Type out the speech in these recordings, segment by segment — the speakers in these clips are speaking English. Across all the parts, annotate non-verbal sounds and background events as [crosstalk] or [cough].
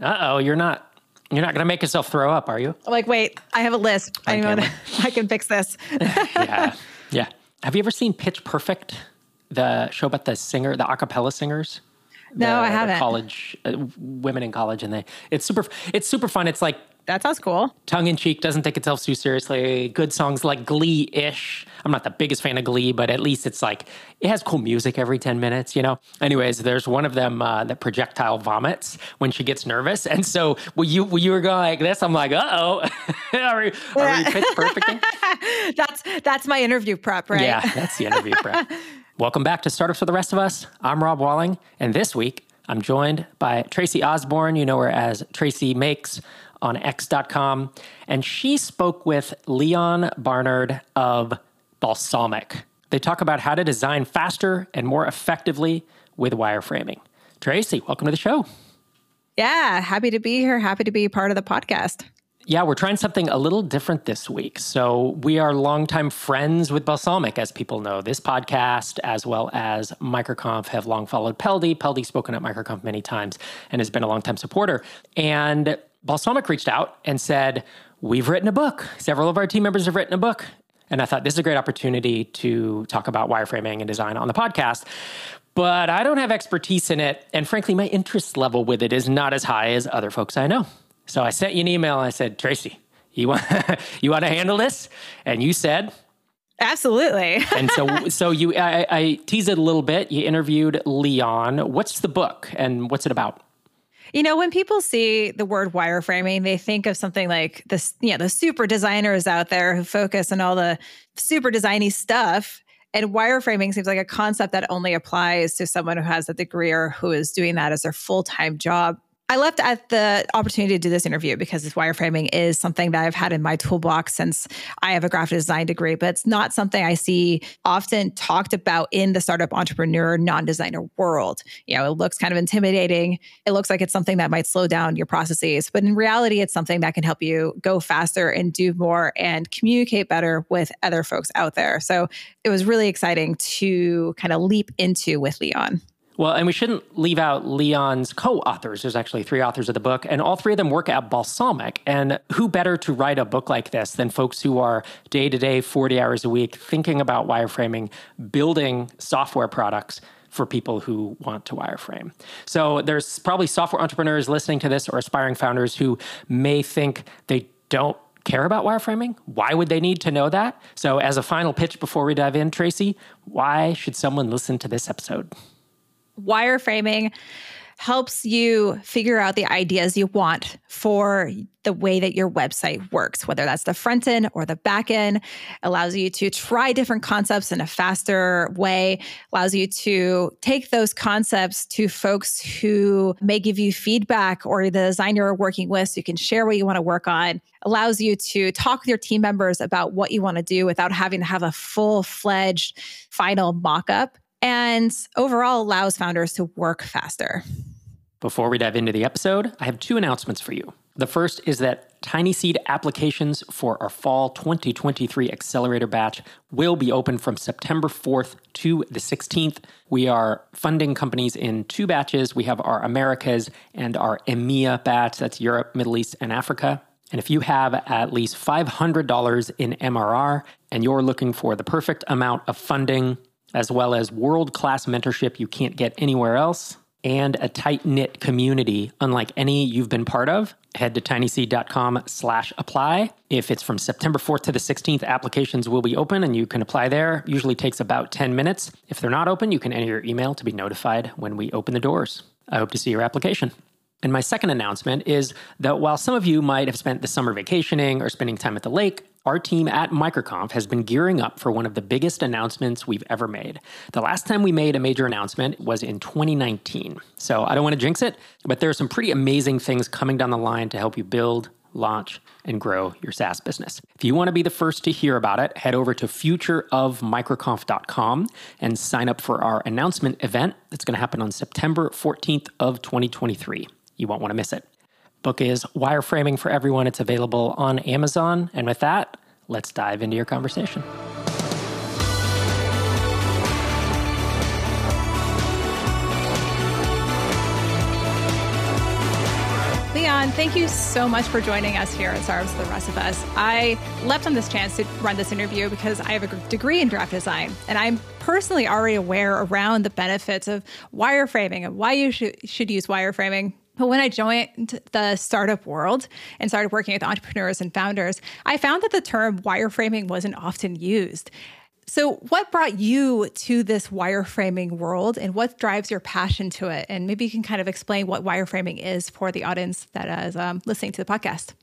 Uh oh, you're not. You're not going to make yourself throw up, are you? I'm like, wait, I have a list. I know that [laughs] I can fix this. [laughs] yeah, [laughs] yeah. Have you ever seen Pitch Perfect, the show about the singer, the a cappella singers? No, the, I haven't. college uh, women in college, and they it's super. It's super fun. It's like That sounds cool. tongue in cheek, doesn't take itself too seriously. Good songs like Glee ish. I'm not the biggest fan of Glee, but at least it's like it has cool music every 10 minutes, you know? Anyways, there's one of them uh, that projectile vomits when she gets nervous. And so when you, when you were going like this, I'm like, uh oh, [laughs] are we, are we pitch [laughs] perfecting? That's that's my interview prep, right? Yeah, that's the interview prep. [laughs] Welcome back to Startups for the Rest of Us. I'm Rob Walling, and this week I'm joined by Tracy Osborn. You know her as Tracy Makes on X.com. And she spoke with Leon Barnard of Balsamiq. They talk about how to design faster and more effectively with wireframing. Tracy, welcome to the show. Yeah, happy to be here. Happy to be part of the podcast. Yeah, we're trying something a little different this week. So, we are longtime friends with Balsamiq, as people know. This podcast, as well as MicroConf, have long followed Peldi. Peldi's spoken at MicroConf many times and has been a longtime supporter. And Balsamiq reached out and said, We've written a book. Several of our team members have written a book. And I thought this is a great opportunity to talk about wireframing and design on the podcast. But I don't have expertise in it. And frankly, my interest level with it is not as high as other folks I know. So I sent you an email and I said, Tracy, you want, [laughs] you want to handle this? And you said, Absolutely. [laughs] and so, so you, I, I teased it a little bit. You interviewed Leon. What's the book and what's it about? You know, when people see the word wireframing, they think of something like this, you know, the super designers out there who focus on all the super designy stuff. And wireframing seems like a concept that only applies to someone who has a degree or who is doing that as their full time job. I left at the opportunity to do this interview because this wireframing is something that I've had in my toolbox since I have a graphic design degree, but it's not something I see often talked about in the startup entrepreneur, non designer world. You know, it looks kind of intimidating. It looks like it's something that might slow down your processes, but in reality, it's something that can help you go faster and do more and communicate better with other folks out there. So it was really exciting to kind of leap into with Leon. Well, and we shouldn't leave out Leon's co authors. There's actually three authors of the book, and all three of them work at Balsamiq. And who better to write a book like this than folks who are day to day, 40 hours a week, thinking about wireframing, building software products for people who want to wireframe. So there's probably software entrepreneurs listening to this or aspiring founders who may think they don't care about wireframing? Why would they need to know that? So, as a final pitch before we dive in, Tracy, why should someone listen to this episode? Wireframing helps you figure out the ideas you want for the way that your website works, whether that's the front end or the back end, allows you to try different concepts in a faster way, allows you to take those concepts to folks who may give you feedback or the designer you're working with so you can share what you want to work on, allows you to talk with your team members about what you want to do without having to have a full fledged final mock up and overall allows founders to work faster. Before we dive into the episode, I have two announcements for you. The first is that TinySeed applications for our fall 2023 accelerator batch will be open from September 4th to the 16th. We are funding companies in two batches. We have our Americas and our EMEA batch, that's Europe, Middle East, and Africa. And if you have at least $500 in MRR and you're looking for the perfect amount of funding, as well as world class mentorship you can't get anywhere else, and a tight knit community unlike any you've been part of. Head to tinyseed.com slash apply. If it's from September 4th to the 16th, applications will be open and you can apply there. Usually takes about 10 minutes. If they're not open, you can enter your email to be notified when we open the doors. I hope to see your application. And my second announcement is that while some of you might have spent the summer vacationing or spending time at the lake, our team at MicroConf has been gearing up for one of the biggest announcements we've ever made. The last time we made a major announcement was in 2019. So I don't want to jinx it, but there are some pretty amazing things coming down the line to help you build, launch, and grow your SaaS business. If you want to be the first to hear about it, head over to futureofmicroconf.com and sign up for our announcement event that's going to happen on September 14th of 2023. You won't want to miss it. Book is Wireframing for Everyone. It's available on Amazon. And with that, let's dive into your conversation. Leon, thank you so much for joining us here at SARBS The Rest of Us. I leapt on this chance to run this interview because I have a degree in graphic design, and I'm personally already aware around the benefits of wireframing and why you should, should use wireframing. But when I joined the startup world and started working with entrepreneurs and founders, I found that the term wireframing wasn't often used. So, what brought you to this wireframing world and what drives your passion to it? And maybe you can kind of explain what wireframing is for the audience that is um, listening to the podcast.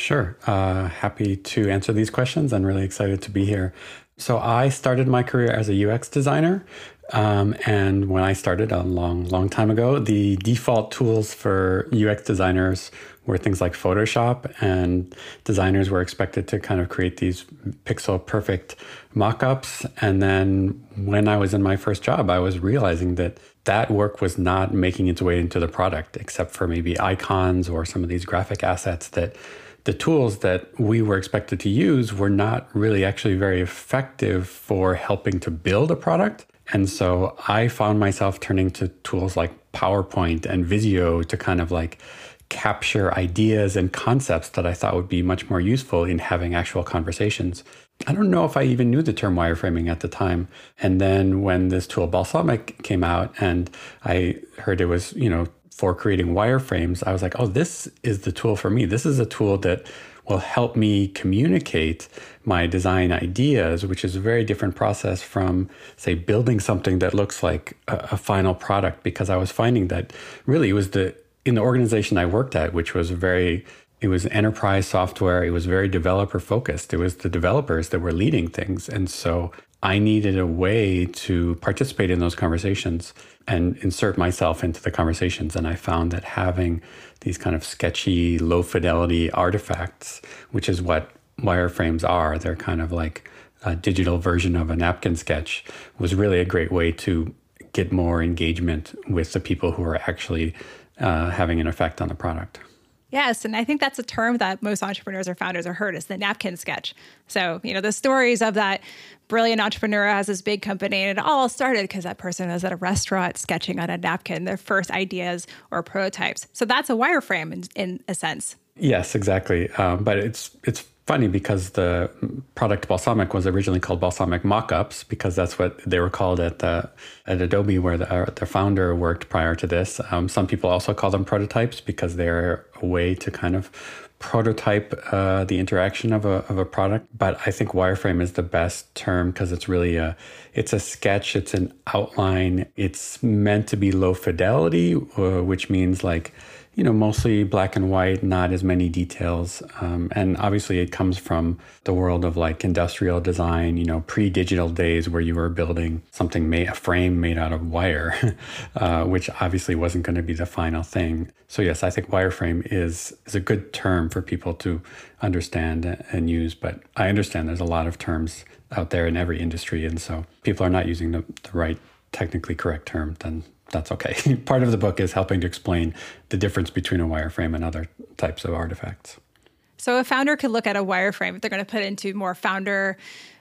Sure. Uh, happy to answer these questions and really excited to be here. So, I started my career as a UX designer. Um, and when I started a long, long time ago, the default tools for UX designers were things like Photoshop, and designers were expected to kind of create these pixel perfect mock ups. And then when I was in my first job, I was realizing that that work was not making its way into the product, except for maybe icons or some of these graphic assets that the tools that we were expected to use were not really actually very effective for helping to build a product. And so I found myself turning to tools like PowerPoint and Visio to kind of like capture ideas and concepts that I thought would be much more useful in having actual conversations. I don't know if I even knew the term wireframing at the time. And then when this tool Balsamiq came out and I heard it was, you know, for creating wireframes, I was like, oh, this is the tool for me. This is a tool that will help me communicate my design ideas, which is a very different process from, say, building something that looks like a, a final product. Because I was finding that really it was the in the organization I worked at, which was very, it was enterprise software. It was very developer focused. It was the developers that were leading things. And so I needed a way to participate in those conversations and insert myself into the conversations. And I found that having these kind of sketchy, low fidelity artifacts, which is what wireframes are, they're kind of like a digital version of a napkin sketch, was really a great way to get more engagement with the people who are actually uh, having an effect on the product. Yes, and I think that's a term that most entrepreneurs or founders have heard is the napkin sketch. So, you know, the stories of that brilliant entrepreneur has this big company and it all started because that person was at a restaurant sketching on a napkin their first ideas or prototypes. So that's a wireframe in, in a sense. Yes, exactly. Um, but it's it's funny because the product Balsamiq was originally called Balsamiq Mockups because that's what they were called at the, at Adobe, where the, uh, their founder worked prior to this. Um, some people also call them prototypes because they're a way to kind of prototype uh, the interaction of a, of a product. But I think wireframe is the best term because it's really a it's a sketch, it's an outline. It's meant to be low fidelity, uh, which means like you know, mostly black and white, not as many details. Um, and obviously, it comes from the world of like industrial design, you know, pre digital days where you were building something, made, a frame made out of wire, [laughs] uh, which obviously wasn't going to be the final thing. So, yes, I think wireframe is, is a good term for people to understand and use. But I understand there's a lot of terms out there in every industry. And so people are not using the, the right technically correct term, then that's okay. [laughs] Part of the book is helping to explain the difference between a wireframe and other types of artifacts. So a founder could look at a wireframe if they're going to put into more founder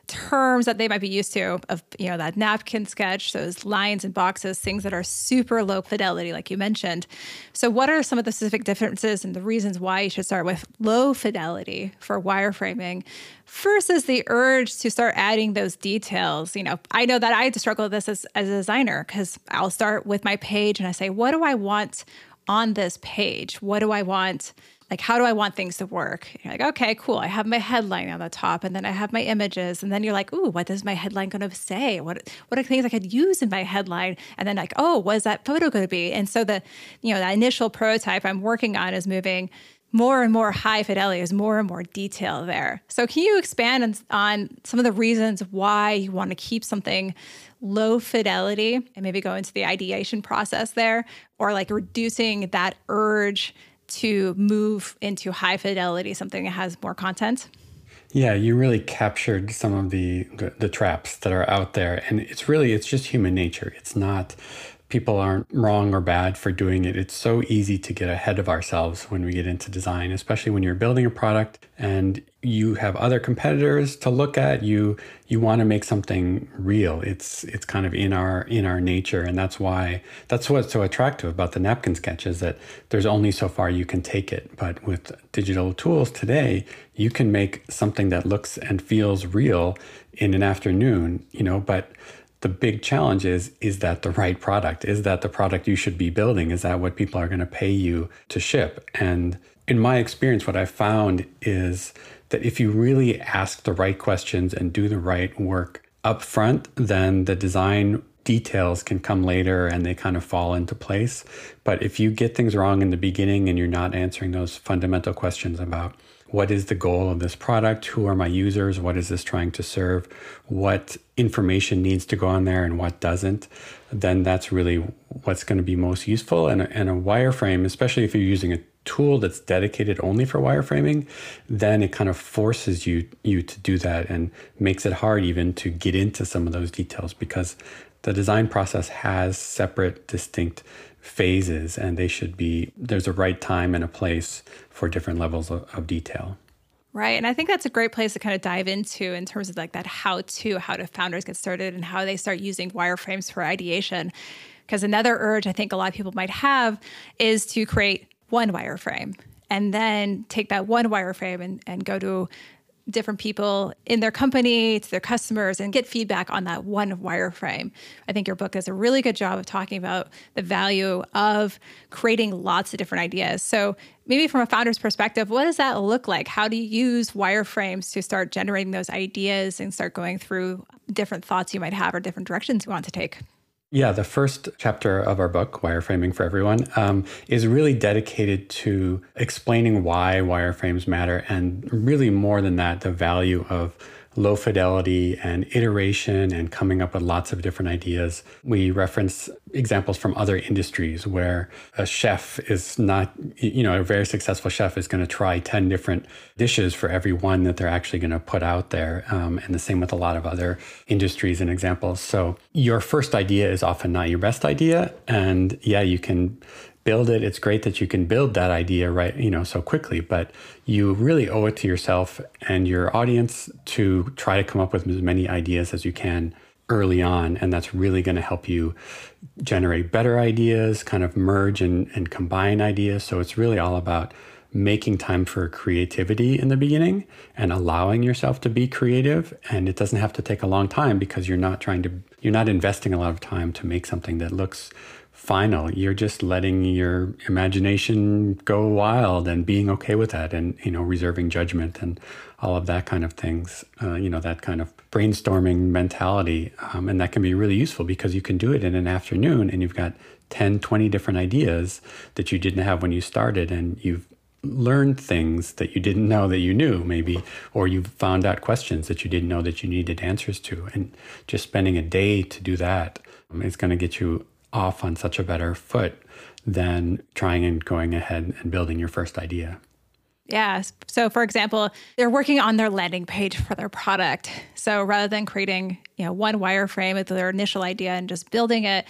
terms that they might be used to of you know that napkin sketch those lines and boxes things that are super low fidelity like you mentioned. So what are some of the specific differences and the reasons why you should start with low fidelity for wireframing versus the urge to start adding those details? You know i know that i had to struggle with this as, as a designer because i'll start with my page and i say what do i want on this page what do i want? Like how do i want things to work? You're like okay cool. I have my headline on the top and then i have my images and then you're like ooh what is my headline going to say? What what are things i could use in my headline? And then like oh what is that photo going to be? And so the you know that initial prototype i'm working on is moving more and more high fidelity there's more and more detail there so can you expand on, on some of the reasons why you want to keep something low fidelity and maybe go into the ideation process there or like reducing that urge to move into high fidelity, something that has more content? Yeah, you really captured some of the, the traps that are out there, and it's really it's just human nature. It's not people aren't wrong or bad for doing it. It's so easy to get ahead of ourselves when we get into design, especially when you're building a product and you have other competitors to look at. You you want to make something real. It's it's kind of in our in our nature, and that's why that's what's so attractive about the napkin sketch is that there's only so far you can take it. But with digital tools today, you can make something that looks and feels real in an afternoon. You know, but the big challenge is is that the right product? Is that the product you should be building? Is that what people are going to pay you to ship? And in my experience what i've found is that if you really ask the right questions and do the right work up front then the design details can come later and they kind of fall into place. But if you get things wrong in the beginning and you're not answering those fundamental questions about what is the goal of this product? Who are my users? What is this trying to serve? What information needs to go on there and what doesn't? Then that's really what's going to be most useful. And a, and a wireframe, especially if you're using a tool that's dedicated only for wireframing, then it kind of forces you you to do that and makes it hard even to get into some of those details because the design process has separate, distinct phases and they should be there's a right time and a place for different levels of, of detail Right. And I think that's a great place to kind of dive into in terms of like that how to, how do founders get started and how they start using wireframes for ideation. Because another urge I think a lot of people might have is to create one wireframe and then take that one wireframe and, and go to different people in their company to their customers and get feedback on that one wireframe. I think your book does a really good job of talking about the value of creating lots of different ideas. So, maybe from a founder's perspective, what does that look like? How do you use wireframes to start generating those ideas and start going through different thoughts you might have or different directions you want to take? Yeah, the first chapter of our book, Wireframing for Everyone, um, is really dedicated to explaining why wireframes matter and really more than that, the value of low fidelity and iteration and coming up with lots of different ideas. We reference examples from other industries where a chef is not, you know, a very successful chef is going to try 10 different dishes for every one that they're actually going to put out there. Um, and the same with a lot of other industries and examples. So your first idea is often not your best idea. And yeah, you can build it. It's great that you can build that idea right, you know, so quickly, but you really owe it to yourself and your audience to try to come up with as many ideas as you can early on. And that's really going to help you generate better ideas, kind of merge and, and combine ideas. So it's really all about making time for creativity in the beginning and allowing yourself to be creative and it doesn't have to take a long time because you're not trying to you're not investing a lot of time to make something that looks final. You're just letting your imagination go wild and being okay with that and, you know, reserving judgment and all of that kind of things, uh, you know, that kind of brainstorming mentality. Um, and that can be really useful because you can do it in an afternoon and you've got 10, 20 different ideas that you didn't have when you started and you've learned things that you didn't know that you knew maybe or you found out questions that you didn't know that you needed answers to and just spending a day to do that um, going to get you off on such a better foot than trying and going ahead and building your first idea. Yeah. So for example, they're working on their landing page for their product. So rather than creating, you know, one wireframe of their initial idea and just building it,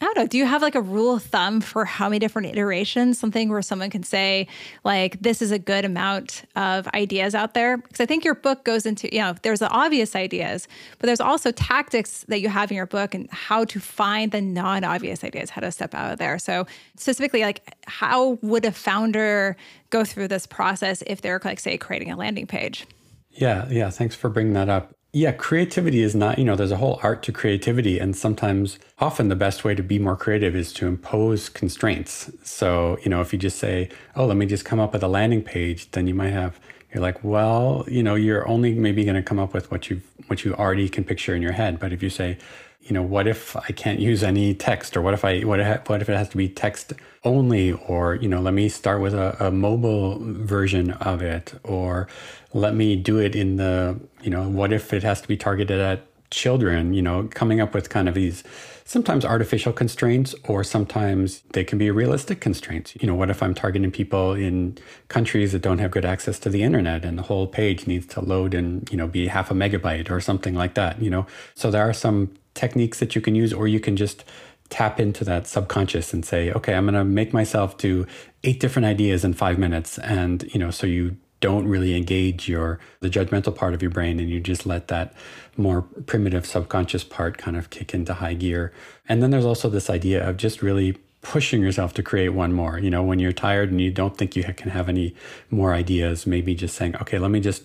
I don't know. Do you have like a rule of thumb for how many different iterations? Something where someone can say, like, this is a good amount of ideas out there? Because I think your book goes into, you know, there's the obvious ideas, but there's also tactics that you have in your book and how to find the non obvious ideas, how to step out of there. So, specifically, like, how would a founder go through this process if they're, like, say, creating a landing page? Yeah, yeah. Thanks for bringing that up. Yeah, creativity is not, you know, there's a whole art to creativity. And sometimes, often the best way to be more creative is to impose constraints. So, you know, if you just say, oh, let me just come up with a landing page, then you might have, you're like, well, you know, you're only maybe going to come up with what you've, what you already can picture in your head. But if you say, you know, what if I can't use any text, or what if I what if, what if it has to be text only, or you know, let me start with a, a mobile version of it, or let me do it in the you know, what if it has to be targeted at children? You know, coming up with kind of these sometimes artificial constraints, or sometimes they can be realistic constraints. You know, what if I'm targeting people in countries that don't have good access to the internet and the whole page needs to load and, you know, be half a megabyte or something like that, you know? So there are some techniques that you can use, or you can just tap into that subconscious and say, okay, I'm going to make myself do eight different ideas in five minutes. And, you know, so you don't really engage your the judgmental part of your brain and you just let that more primitive subconscious part kind of kick into high gear and then there's also this idea of just really pushing yourself to create one more you know when you're tired and you don't think you can have any more ideas maybe just saying okay let me just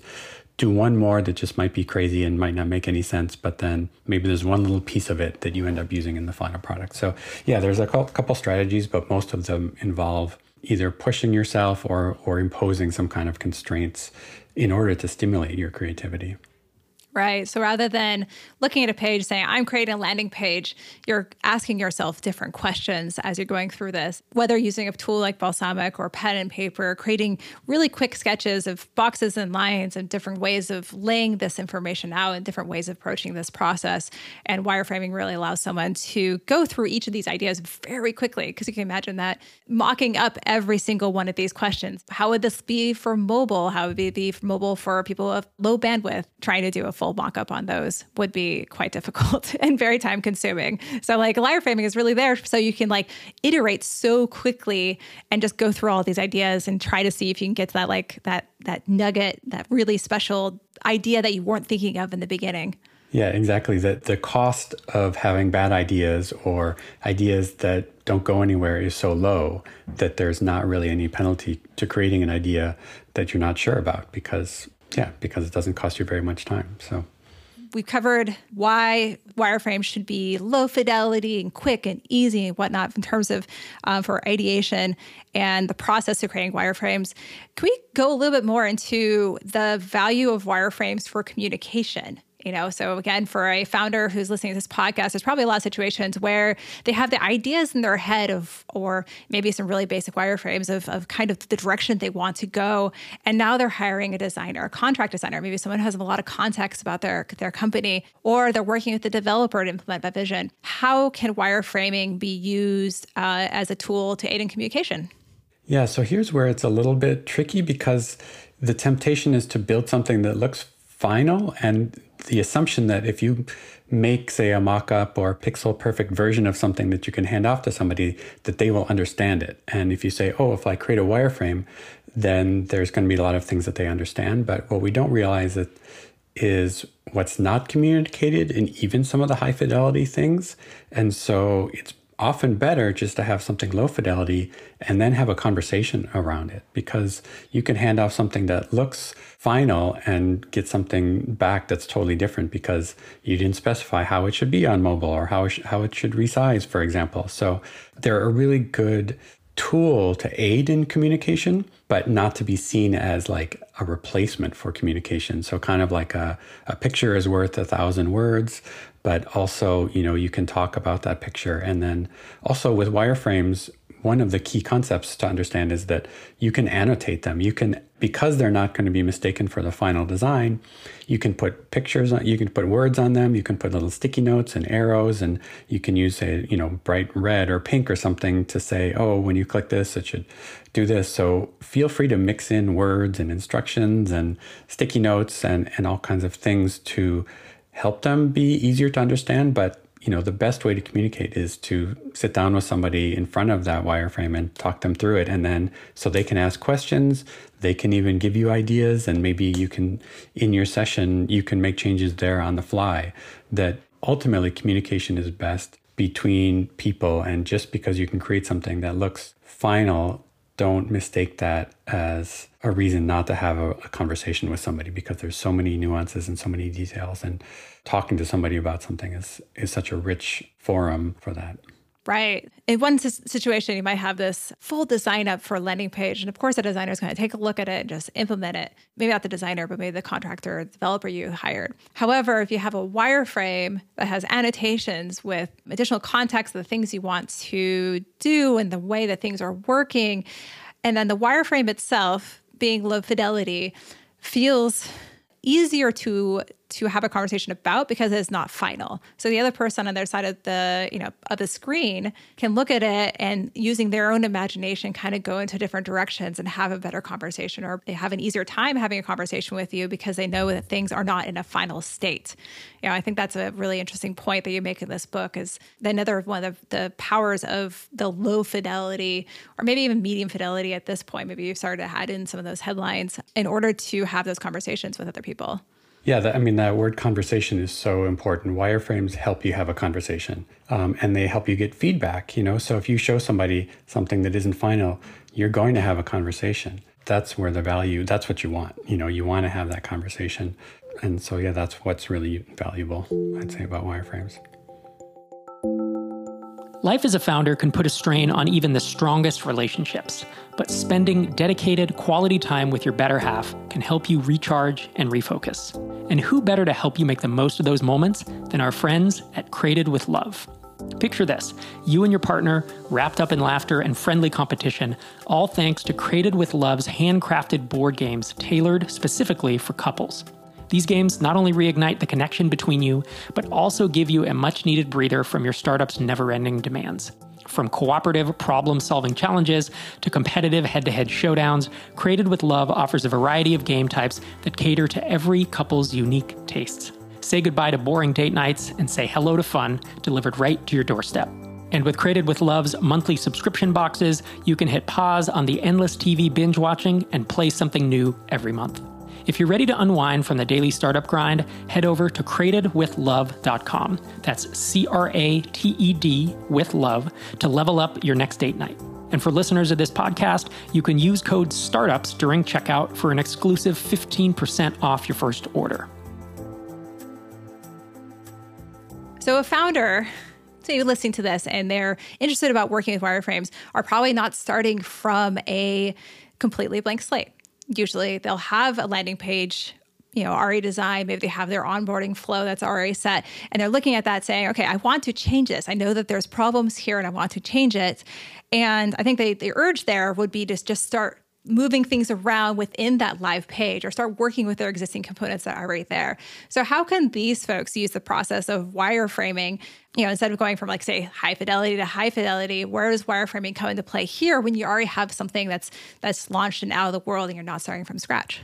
do one more that just might be crazy and might not make any sense but then maybe there's one little piece of it that you end up using in the final product so yeah there's a couple strategies but most of them involve either pushing yourself or or imposing some kind of constraints in order to stimulate your creativity. Right. So rather than looking at a page saying, I'm creating a landing page, you're asking yourself different questions as you're going through this, whether using a tool like Balsamiq or pen and paper, creating really quick sketches of boxes and lines and different ways of laying this information out and different ways of approaching this process. And wireframing really allows someone to go through each of these ideas very quickly because you can imagine that mocking up every single one of these questions. How would this be for mobile? How would it be for mobile for people of low bandwidth trying to do a full mock up on those would be quite difficult [laughs] and very time consuming. So like wireframing is really there so you can like iterate so quickly and just go through all these ideas and try to see if you can get to that like that that nugget, that really special idea that you weren't thinking of in the beginning. Yeah, exactly. That the cost of having bad ideas or ideas that don't go anywhere is so low that there's not really any penalty to creating an idea that you're not sure about because yeah, because it doesn't cost you very much time. So we've covered why wireframes should be low fidelity and quick and easy and whatnot in terms of uh, for ideation and the process of creating wireframes. Can we go a little bit more into the value of wireframes for communication? You know so again for a founder who's listening to this podcast there's probably a lot of situations where they have the ideas in their head of or maybe some really basic wireframes of, of kind of the direction they want to go. And now they're hiring a designer a contract designer maybe someone who has a lot of context about their their company or they're working with the developer to implement that vision. How can wireframing be used uh, as a tool to aid in communication? Yeah so here's where it's a little bit tricky because the temptation is to build something that looks final and the assumption that if you make say a mock-up or pixel perfect version of something that you can hand off to somebody that they will understand it. And if you say oh if i create a wireframe then there's going to be a lot of things that they understand. But what we don't realize is what's not communicated in even some of the high fidelity things. And so it's often better just to have something low fidelity and then have a conversation around it because you can hand off something that looks final and get something back that's totally different because you didn't specify how it should be on mobile or how it, sh- how it should resize, for example. So they're a really good tool to aid in communication, but not to be seen as like a replacement for communication. So kind of like a, a picture is worth a thousand words, but also, you know, you can talk about that picture. And then also with wireframes, one of the key concepts to understand is that you can annotate them. You can, because they're not going to be mistaken for the final design, you can put pictures on, you can put words on them, you can put little sticky notes and arrows, and you can use a, you know, bright red or pink or something to say, oh, when you click this, it should do this. So feel free to mix in words and instructions and sticky notes and, and all kinds of things to help them be easier to understand, but you know, the best way to communicate is to sit down with somebody in front of that wireframe and talk them through it. And then so they can ask questions, they can even give you ideas, and maybe you can, in your session, you can make changes there on the fly. That ultimately communication is best between people. And just because you can create something that looks final, don't mistake that as a reason not to have a, a conversation with somebody because there's so many nuances and so many details. And talking to somebody about something is is such a rich forum for that. Right. In one situation, you might have this full design up for a landing page. And of course, the designer is going to take a look at it and just implement it. Maybe not the designer, but maybe the contractor or developer you hired. However, if you have a wireframe that has annotations with additional context of the things you want to do and the way that things are working, and then the wireframe itself being low fidelity feels easier to to have a conversation about because it's not final. So the other person on their side of the, you know, of the screen can look at it and using their own imagination kind of go into different directions and have a better conversation or they have an easier time having a conversation with you because they know that things are not in a final state. You know, I think that's a really interesting point that you make in this book is another one of the powers of the low fidelity or maybe even medium fidelity at this point. Maybe you've started to add in some of those headlines in order to have those conversations with other people. Yeah, that, I mean, that word conversation is so important. Wireframes help you have a conversation um, and they help you get feedback, you know? So if you show somebody something that isn't final, you're going to have a conversation. That's where the value, that's what you want. You know, you want to have that conversation. And so, yeah, that's what's really valuable, I'd say, about wireframes. Life as a founder can put a strain on even the strongest relationships, but spending dedicated, quality time with your better half can help you recharge and refocus. And who better to help you make the most of those moments than our friends at Crated with Love? Picture this you and your partner, wrapped up in laughter and friendly competition, all thanks to Crated with Love's handcrafted board games tailored specifically for couples. These games not only reignite the connection between you, but also give you a much needed breather from your startup's never ending demands. From cooperative problem solving challenges to competitive head to head showdowns, Crated with Love offers a variety of game types that cater to every couple's unique tastes. Say goodbye to boring date nights and say hello to fun delivered right to your doorstep. And with Crated with Love's monthly subscription boxes, you can hit pause on the endless TV binge watching and play something new every month. If you're ready to unwind from the daily startup grind, head over to cratedwithlove.com. That's C R A T E D with love to level up your next date night. And for listeners of this podcast, you can use code STARTUPS during checkout for an exclusive 15% off your first order. So, a founder so you're listening to this and they're interested about working with wireframes are probably not starting from a completely blank slate usually they'll have a landing page you know already designed. Maybe they have their onboarding flow that's already set. And they're looking at that saying okay i want to change this. I know that there's problems here and i want to change it. And i think they, the urge there would be to just start moving things around within that live page or start working with their existing components that are right there. So how can these folks use the process of wireframing, you know, instead of going from like say high fidelity to high fidelity, where does wireframing come into play here when you already have something that's that's launched and out of the world and you're not starting from scratch?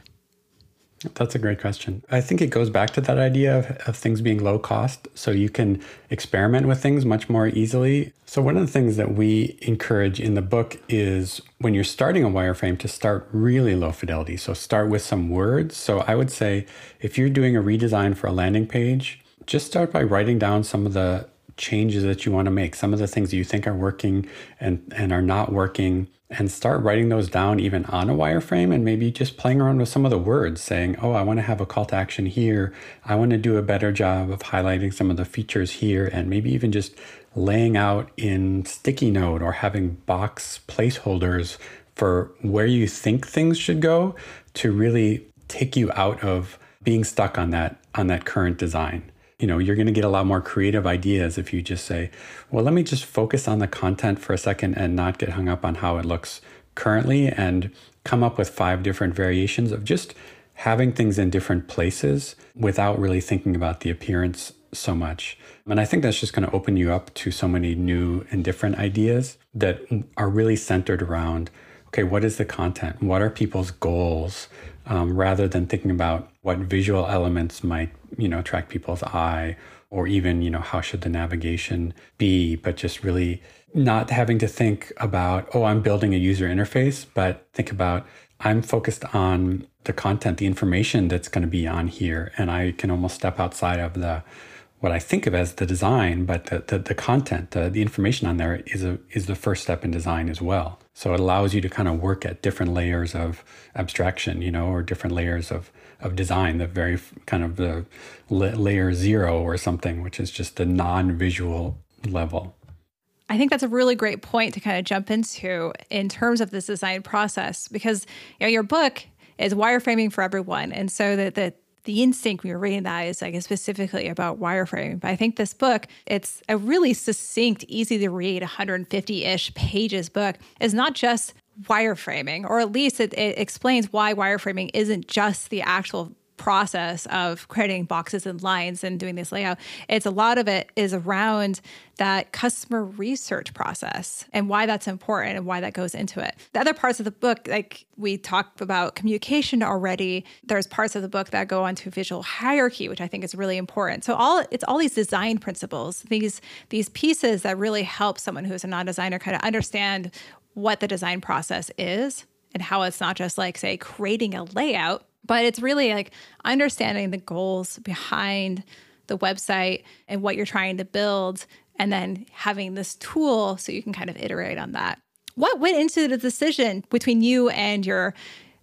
That's a great question. I think it goes back to that idea of, of things being low cost. So you can experiment with things much more easily. So, one of the things that we encourage in the book is when you're starting a wireframe to start really low fidelity. So, start with some words. So, I would say if you're doing a redesign for a landing page, just start by writing down some of the changes that you want to make, some of the things you think are working and, and are not working and start writing those down even on a wireframe and maybe just playing around with some of the words saying oh i want to have a call to action here. I want to do a better job of highlighting some of the features here and maybe even just laying out in sticky note or having box placeholders for where you think things should go to really take you out of being stuck on that on that current design you know you're going to get a lot more creative ideas if you just say well let me just focus on the content for a second and not get hung up on how it looks currently and come up with five different variations of just having things in different places without really thinking about the appearance so much. And i think that's just going to open you up to so many new and different ideas that are really centered around okay what is the content? What are people's goals um, rather than thinking about what visual elements might you know attract people's eye or even you know how should the navigation be but just really not having to think about oh i'm building a user interface but think about i'm focused on the content the information that's going to be on here and i can almost step outside of the what I think of as the design, but the, the, the content, the, the information on there is a is the first step in design as well. So it allows you to kind of work at different layers of abstraction, you know, or different layers of of design. The very kind of the layer zero or something, which is just the non-visual level. I think that's a really great point to kind of jump into in terms of this design process because you know your book is wireframing for everyone, and so that the the instinct when you're reading that is like specifically about wireframing. But I think this book, it's a really succinct, easy to read, 150 ish pages book, is not just wireframing, or at least it, it explains why wireframing isn't just the actual process of creating boxes and lines and doing this layout. It's a lot of it is around that customer research process and why that's important and why that goes into it. The other parts of the book, like we talked about communication already, there's parts of the book that go onto visual hierarchy, which I think is really important. So all it's all these design principles, these these pieces that really help someone who is a non-designer kind of understand what the design process is and how it's not just like say creating a layout but it's really like understanding the goals behind the website and what you're trying to build, and then having this tool so you can kind of iterate on that. What went into the decision between you and your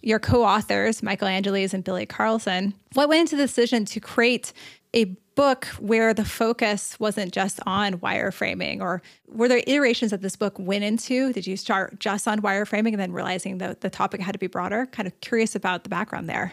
your co-authors, Michael Angeles and Billy Carlson? What went into the decision to create a book where the focus wasn't just on wireframing or were there iterations that this book went into? Did you start just on wireframing and then realizing that the topic had to be broader? Kind of curious about the background there.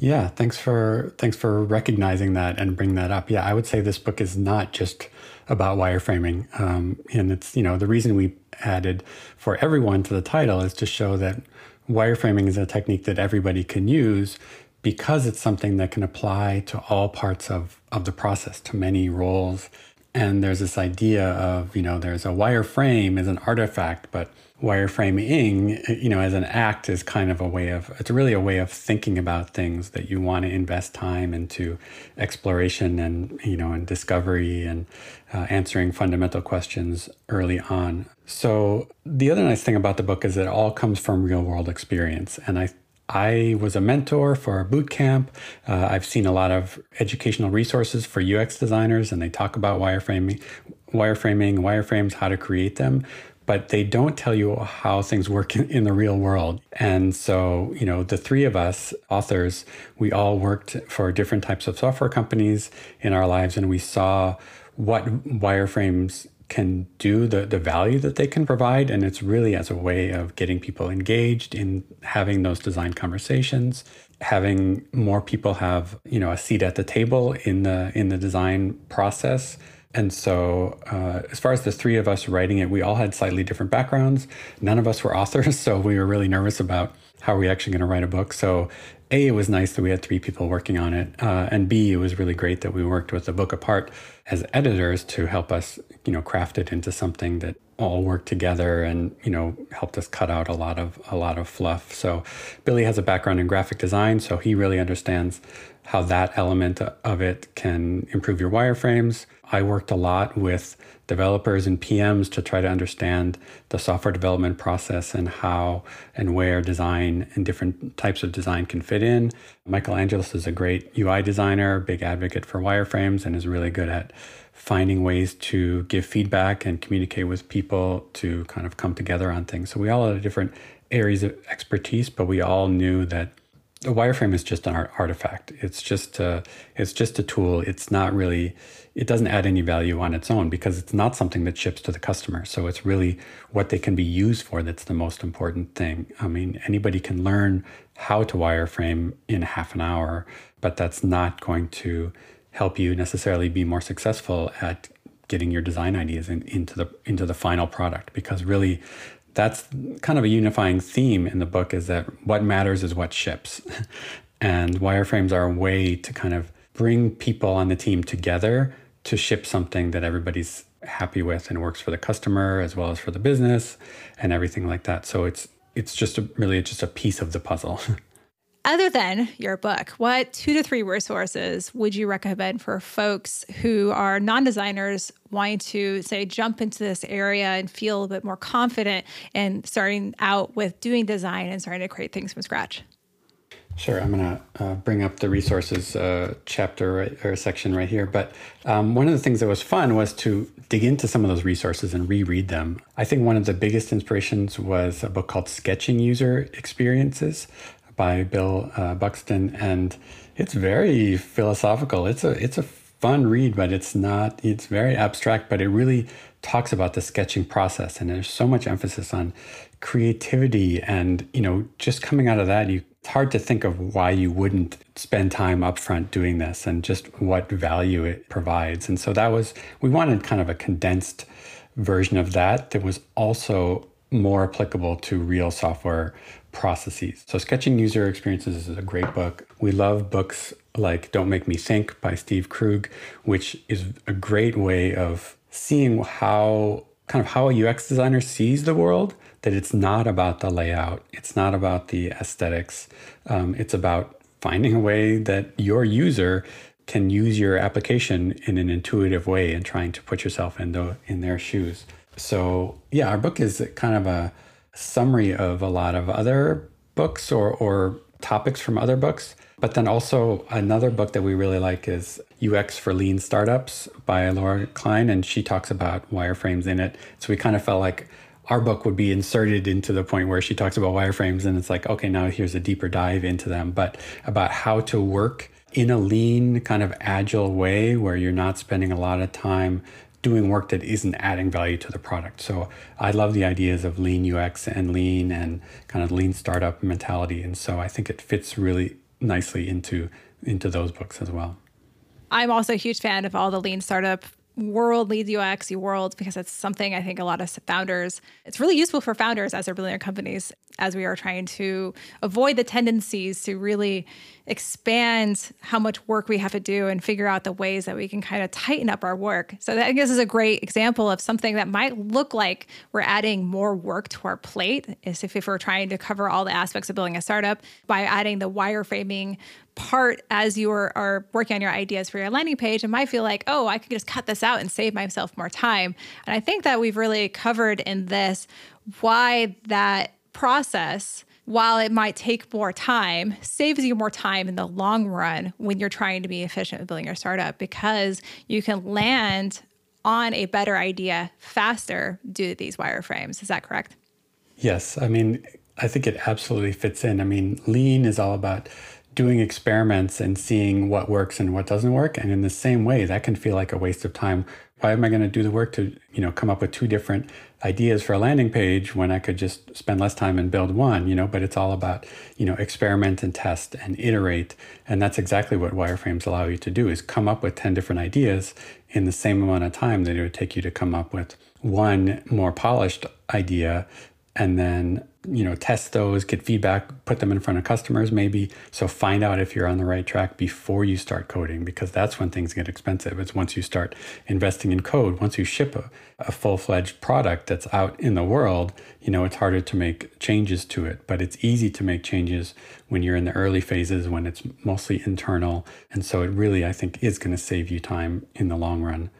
Yeah thanks for thanks for recognizing that and bringing that up. Yeah i would say this book is not just about wireframing. Um, and it's you know the reason we added for everyone to the title is to show that wireframing is a technique that everybody can use because it's something that can apply to all parts of, of the process, to many roles. And there's this idea of, you know, there's a wireframe as an artifact, but wireframing, you know, as an act is kind of a way of, it's really a way of thinking about things that you want to invest time into exploration and, you know, and discovery and uh, answering fundamental questions early on. So the other nice thing about the book is that it all comes from real world experience. And I I was a mentor for a boot camp. Uh, I've seen a lot of educational resources for UX designers, and they talk about wireframing, wireframing, wireframes, how to create them, but they don't tell you how things work in, in the real world. And so, you know, the three of us authors, we all worked for different types of software companies in our lives, and we saw what wireframes can do, the, the value that they can provide. And it's really as a way of getting people engaged in having those design conversations, having more people have, you know, a seat at the table in the in the design process. And so, uh, as far as the three of us writing it, we all had slightly different backgrounds. None of us were authors, [laughs] so we were really nervous about how are we actually going to write a book. So a, it was nice that we had three people working on it, uh, and B, it was really great that we worked with the book apart as editors to help us, you know, craft it into something that all worked together and you know helped us cut out a lot of a lot of fluff. So Billy has a background in graphic design, so he really understands how that element of it can improve your wireframes. I worked a lot with developers and PMs to try to understand the software development process and how and where design and different types of design can fit in. Michael Angeles is a great UI designer, big advocate for wireframes, and is really good at finding ways to give feedback and communicate with people to kind of come together on things. So we all had different areas of expertise, but we all knew that the wireframe is just an artifact. It's just a, it's just a tool. It's not really it doesn't add any value on its own because it's not something that ships to the customer. So it's really what they can be used for that's the most important thing. I mean, anybody can learn how to wireframe in half an hour, but that's not going to help you necessarily be more successful at getting your design ideas in, into the into the final product because really that's kind of a unifying theme in the book is that what matters is what ships. [laughs] and wireframes are a way to kind of bring people on the team together to ship something that everybody's happy with and works for the customer as well as for the business and everything like that. So it's it's just a, really just a piece of the puzzle. [laughs] Other than your book, what two to three resources would you recommend for folks who are non designers wanting to, say, jump into this area and feel a bit more confident in starting out with doing design and starting to create things from scratch? Sure, I'm going to uh, bring up the resources uh, chapter right, or section right here. But um, one of the things that was fun was to dig into some of those resources and reread them. I think one of the biggest inspirations was a book called Sketching User Experiences by Bill uh, Buxton, and it's very philosophical. It's a it's a fun read, but it's not. It's very abstract, but it really talks about the sketching process, and there's so much emphasis on creativity and you know just coming out of that you it's hard to think of why you wouldn't spend time upfront doing this and just what value it provides. And so that was, we wanted kind of a condensed version of that that was also more applicable to real software processes. So, Sketching User Experiences is a great book. We love books like Don't Make Me Think by Steve Krug, which is a great way of seeing how kind of how a UX designer sees the world. That it's not about the layout, it's not about the aesthetics, um, it's about finding a way that your user can use your application in an intuitive way and trying to put yourself in the in their shoes. So yeah, our book is kind of a summary of a lot of other books or, or topics from other books. But then also another book that we really like is UX for Lean Startups by Laura Klein, and she talks about wireframes in it. So we kind of felt like our book would be inserted into the point where she talks about wireframes, and it's like, okay, now here's a deeper dive into them, but about how to work in a lean, kind of agile way where you're not spending a lot of time doing work that isn't adding value to the product. So I love the ideas of lean UX and lean and kind of lean startup mentality. And so I think it fits really nicely into into those books as well. I'm also a huge fan of all the lean startup world leads UX world because it's something I think a lot of founders it's really useful for founders as they're building their companies as we are trying to avoid the tendencies to really expand how much work we have to do and figure out the ways that we can kind of tighten up our work. So that I guess is a great example of something that might look like we're adding more work to our plate is if, if we're trying to cover all the aspects of building a startup by adding the wireframing part as you are, are working on your ideas for your landing page. It might feel like, oh, I could just cut this out and save myself more time. And I think that we've really covered in this why that process while it might take more time, saves you more time in the long run when you're trying to be efficient with building your startup because you can land on a better idea faster due to these wireframes. Is that correct? Yes. I mean, I think it absolutely fits in. I mean, lean is all about doing experiments and seeing what works and what doesn't work. And in the same way, that can feel like a waste of time. Why am I going to do the work to, you know, come up with two different ideas for a landing page when I could just spend less time and build one, you know, but it's all about, you know, experiment and test and iterate. And that's exactly what wireframes allow you to do is come up with 10 different ideas in the same amount of time that it would take you to come up with one more polished idea and then you know test those get feedback put them in front of customers maybe. So find out if you're on the right track before you start coding because that's when things get expensive. It's once you start investing in code once you ship a, a full-fledged product that's out in the world you know it's harder to make changes to it. But it's easy to make changes when you're in the early phases when it's mostly internal. And so it really i think is going to save you time in the long run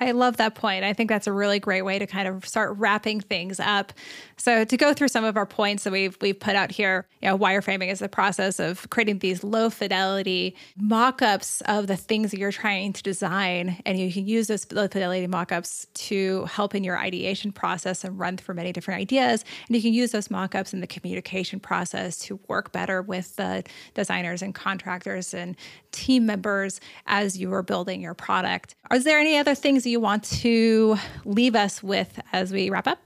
I love that point. I think that's a really great way to kind of start wrapping things up. So to go through some of our points that we've we've put out here, you know, wireframing is the process of creating these low fidelity mock-ups of the things that you're trying to design. And you can use those low fidelity mock-ups to help in your ideation process and run through many different ideas. And you can use those mock-ups in the communication process to work better with the designers and contractors and team members as you are building your product. Are there any other things you want to leave us with as we wrap up?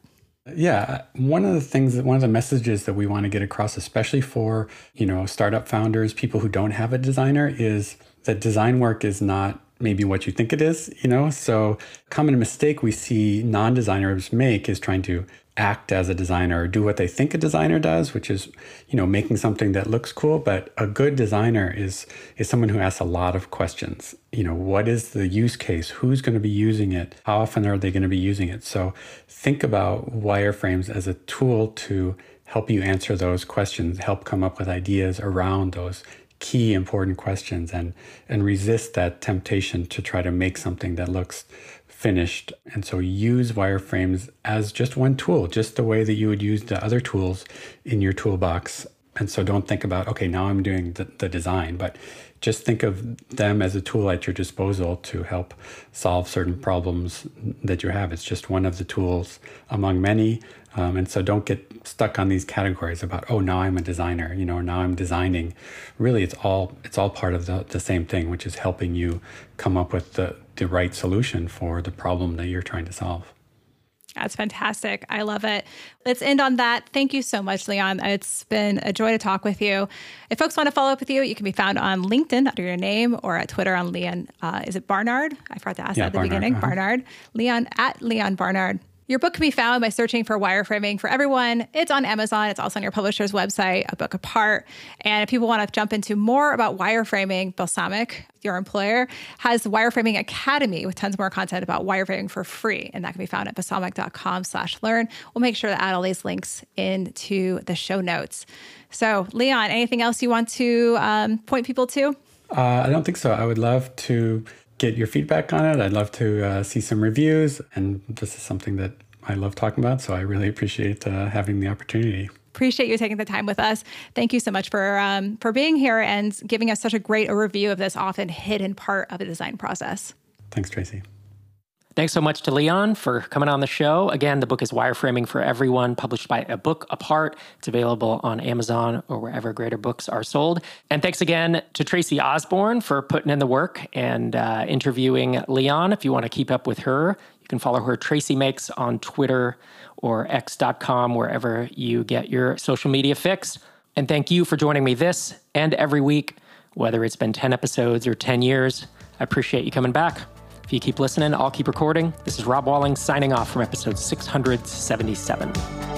Yeah, one of the things that one of the messages that we want to get across, especially for you know startup founders, people who don't have a designer, is that design work is not maybe what you think it is. You know, so common mistake we see non-designers make is trying to act as a designer or do what they think a designer does which is you know making something that looks cool. But a good designer is is someone who asks a lot of questions. You know what is the use case? Who's going to be using it? How often are they going to be using it? So think about wireframes as a tool to help you answer those questions help come up with ideas around those key important questions and and resist that temptation to try to make something that looks finished. And so use wireframes as just one tool, just the way that you would use the other tools in your toolbox. And so don't think about, okay, now I'm doing the, the design, but just think of them as a tool at your disposal to help solve certain problems that you have. It's just one of the tools among many. Um, and so don't get stuck on these categories about, oh, now I'm a designer, you know, now I'm designing. Really, it's all it's all part of the, the same thing, which is helping you come up with the, the right solution for the problem that you're trying to solve. That's fantastic. I love it. Let's end on that. Thank you so much, Leon. It's been a joy to talk with you. If folks want to follow up with you, you can be found on LinkedIn under your name or at Twitter on Leon. Uh, is it Barnard? I forgot to ask yeah, that at the Barnard. beginning. Uh-huh. Barnard. Leon at Leon Barnard. Your book can be found by searching for Wireframing for Everyone. It's on Amazon. It's also on your publisher's website, A Book Apart. And if people want to jump into more about wireframing, Balsamiq, your employer, has Wireframing Academy with tons more content about wireframing for free. And that can be found at balsamiq.com slash learn. We'll make sure to add all these links into the show notes. So, Leon, anything else you want to um, point people to? Uh, I don't think so. I would love to get your feedback on it. I'd love to uh, see some reviews. And this is something that I love talking about. So I really appreciate uh, having the opportunity. Appreciate you taking the time with us. Thank you so much for um, for being here and giving us such a great overview of this often hidden part of the design process. Thanks, Tracy. Thanks so much to Leon for coming on the show. Again, the book is Wireframing for Everyone, published by A Book Apart. It's available on Amazon or wherever greater books are sold. And thanks again to Tracy Osborn for putting in the work and uh, interviewing Leon. If you want to keep up with her, you can follow her Tracy Makes on Twitter or x.com, wherever you get your social media fix. And thank you for joining me this and every week, whether it's been 10 episodes or 10 years. I appreciate you coming back. If you keep listening, I'll keep recording. This is Rob Walling signing off from episode 677.